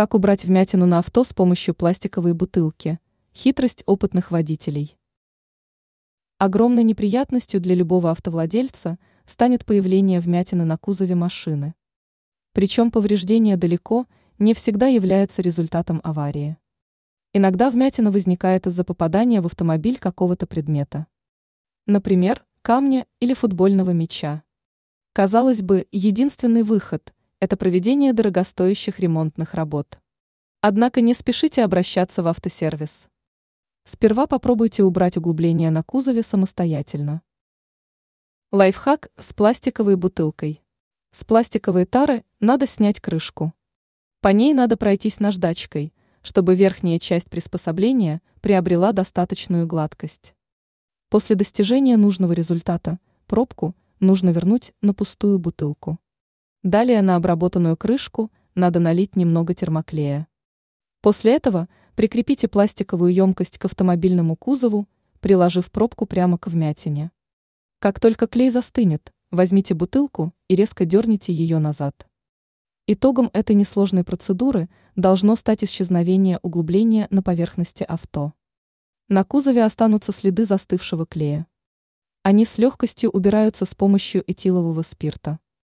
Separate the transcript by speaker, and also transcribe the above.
Speaker 1: Как убрать вмятину на авто с помощью пластиковой бутылки? Хитрость опытных водителей. Огромной неприятностью для любого автовладельца станет появление вмятины на кузове машины. Причем повреждение далеко не всегда является результатом аварии. Иногда вмятина возникает из-за попадания в автомобиль какого-то предмета. Например, камня или футбольного мяча. Казалось бы, единственный выход – это проведение дорогостоящих ремонтных работ. Однако не спешите обращаться в автосервис. Сперва попробуйте убрать углубление на кузове самостоятельно. Лайфхак с пластиковой бутылкой. С пластиковой тары надо снять крышку. По ней надо пройтись наждачкой, чтобы верхняя часть приспособления приобрела достаточную гладкость. После достижения нужного результата пробку нужно вернуть на пустую бутылку. Далее на обработанную крышку надо налить немного термоклея. После этого прикрепите пластиковую емкость к автомобильному кузову, приложив пробку прямо к вмятине. Как только клей застынет, возьмите бутылку и резко дерните ее назад. Итогом этой несложной процедуры должно стать исчезновение углубления на поверхности авто. На кузове останутся следы застывшего клея. Они с легкостью убираются с помощью этилового спирта.